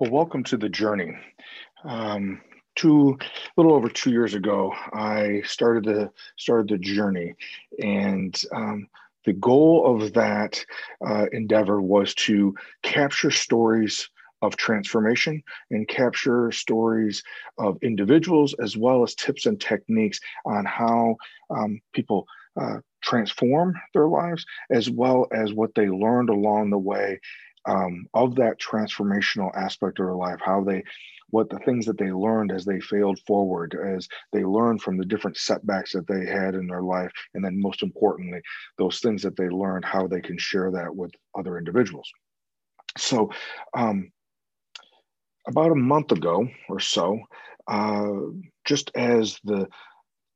Well, welcome to the journey. Um, two, a little over two years ago, I started the started the journey, and um, the goal of that uh, endeavor was to capture stories of transformation and capture stories of individuals as well as tips and techniques on how um, people uh, transform their lives as well as what they learned along the way um, of that transformational aspect of their life, how they, what the things that they learned as they failed forward, as they learned from the different setbacks that they had in their life, and then most importantly, those things that they learned, how they can share that with other individuals. So, um, about a month ago or so, uh, just as the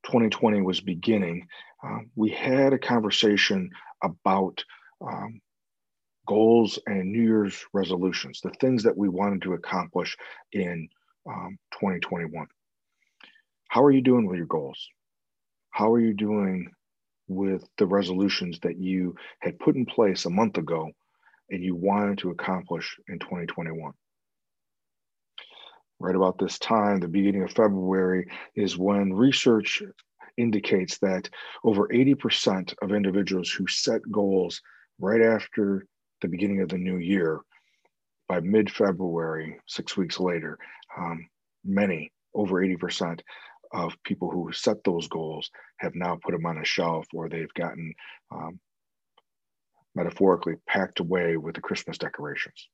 2020 was beginning, uh, we had a conversation about um, goals and New Year's resolutions, the things that we wanted to accomplish in um, 2021. How are you doing with your goals? How are you doing with the resolutions that you had put in place a month ago and you wanted to accomplish in 2021? Right about this time, the beginning of February, is when research indicates that over 80% of individuals who set goals right after the beginning of the new year, by mid February, six weeks later, um, many, over 80% of people who set those goals have now put them on a shelf or they've gotten um, metaphorically packed away with the Christmas decorations.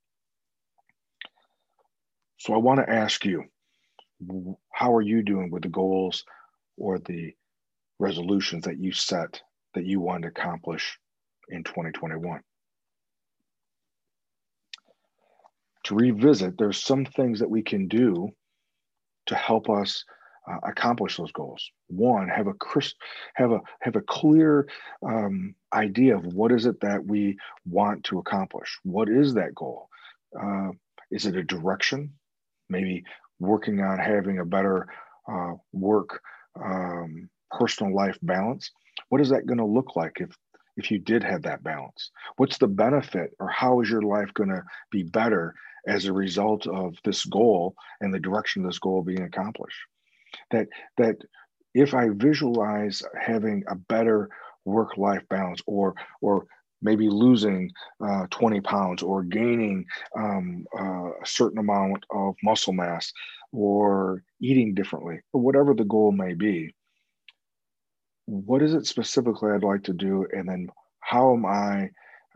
So I want to ask you, how are you doing with the goals or the resolutions that you set that you want to accomplish in 2021? To revisit, there's some things that we can do to help us uh, accomplish those goals. One, have a crisp, have a have a clear um, idea of what is it that we want to accomplish. What is that goal? Uh, is it a direction? Maybe working on having a better uh, work um, personal life balance. What is that going to look like if if you did have that balance? What's the benefit, or how is your life going to be better as a result of this goal and the direction of this goal being accomplished. That that if I visualize having a better work-life balance, or or maybe losing uh, 20 pounds, or gaining um, uh, a certain amount of muscle mass, or eating differently, or whatever the goal may be, what is it specifically I'd like to do, and then how am I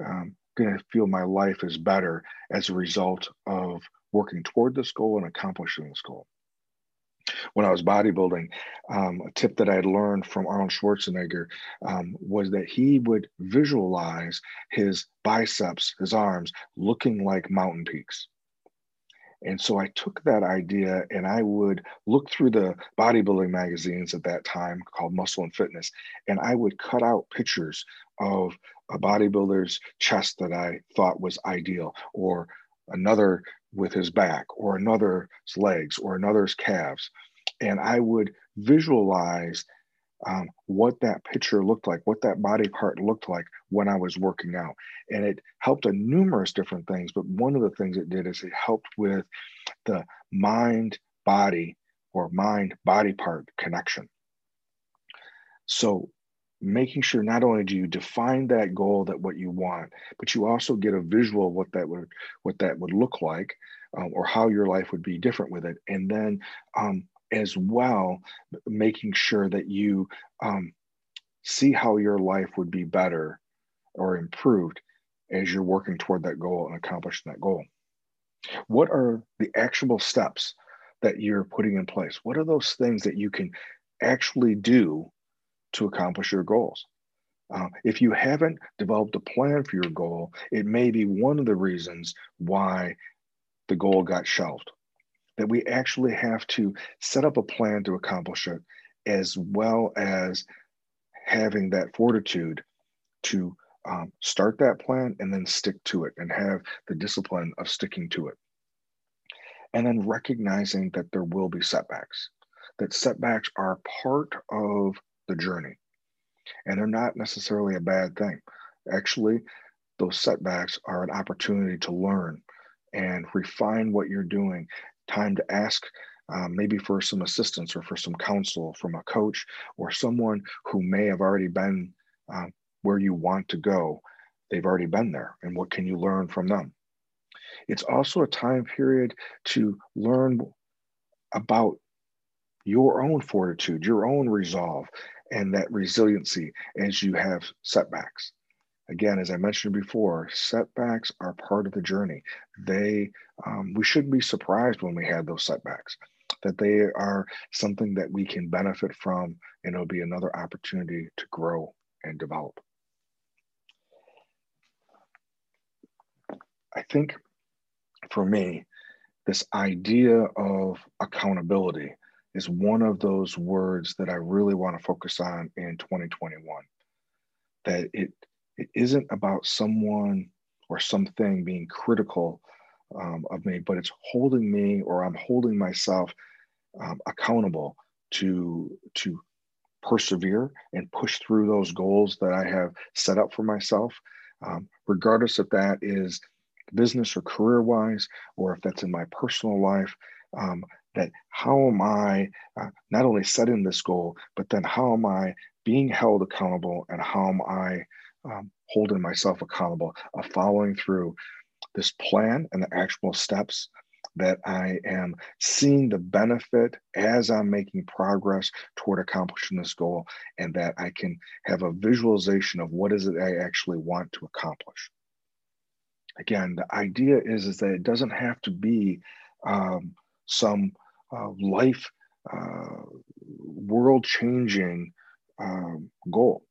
um, going to feel my life is better as a result of working toward this goal and accomplishing this goal. When I was bodybuilding, um, a tip that I had learned from Arnold Schwarzenegger um, was that he would visualize his biceps, his arms, looking like mountain peaks. And so I took that idea and I would look through the bodybuilding magazines at that time called Muscle and Fitness, and I would cut out pictures of a bodybuilder's chest that I thought was ideal, or another with his back, or another's legs, or another's calves. And I would visualize um, what that picture looked like, what that body part looked like when I was working out. And it helped in numerous different things. But one of the things it did is it helped with the mind body or mind body part connection. So making sure not only do you define that goal that what you want but you also get a visual of what that would what that would look like um, or how your life would be different with it and then um, as well making sure that you um, see how your life would be better or improved as you're working toward that goal and accomplishing that goal what are the actionable steps that you're putting in place what are those things that you can actually do to accomplish your goals. Uh, if you haven't developed a plan for your goal, it may be one of the reasons why the goal got shelved. That we actually have to set up a plan to accomplish it, as well as having that fortitude to um, start that plan and then stick to it and have the discipline of sticking to it. And then recognizing that there will be setbacks, that setbacks are part of the journey. And they're not necessarily a bad thing. Actually, those setbacks are an opportunity to learn and refine what you're doing. Time to ask um, maybe for some assistance or for some counsel from a coach or someone who may have already been uh, where you want to go. They've already been there, and what can you learn from them? It's also a time period to learn about your own fortitude, your own resolve, and that resiliency as you have setbacks. Again, as I mentioned before, setbacks are part of the journey. They, um, we shouldn't be surprised when we have those setbacks that they are something that we can benefit from, and it'll be another opportunity to grow and develop. I think for me, this idea of accountability is one of those words that I really want to focus on in 2021. That it it isn't about someone or something being critical um, of me, but it's holding me or I'm holding myself um, accountable to to persevere and push through those goals that I have set up for myself, um, regardless if that is business or career wise, or if that's in my personal life. Um, that how am I uh, not only setting this goal, but then how am I being held accountable and how am I um, holding myself accountable of following through this plan and the actual steps that I am seeing the benefit as I'm making progress toward accomplishing this goal, and that I can have a visualization of what is it I actually want to accomplish. Again, the idea is, is that it doesn't have to be um, some uh, life uh, world changing um, goal.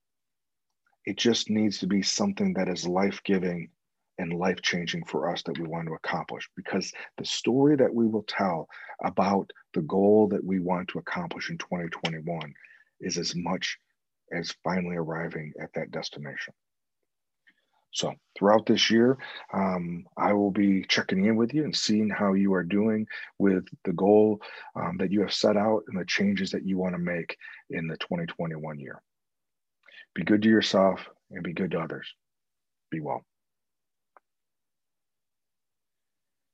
It just needs to be something that is life giving and life changing for us that we want to accomplish because the story that we will tell about the goal that we want to accomplish in 2021 is as much as finally arriving at that destination. So, throughout this year, um, I will be checking in with you and seeing how you are doing with the goal um, that you have set out and the changes that you want to make in the 2021 year. Be good to yourself and be good to others. Be well.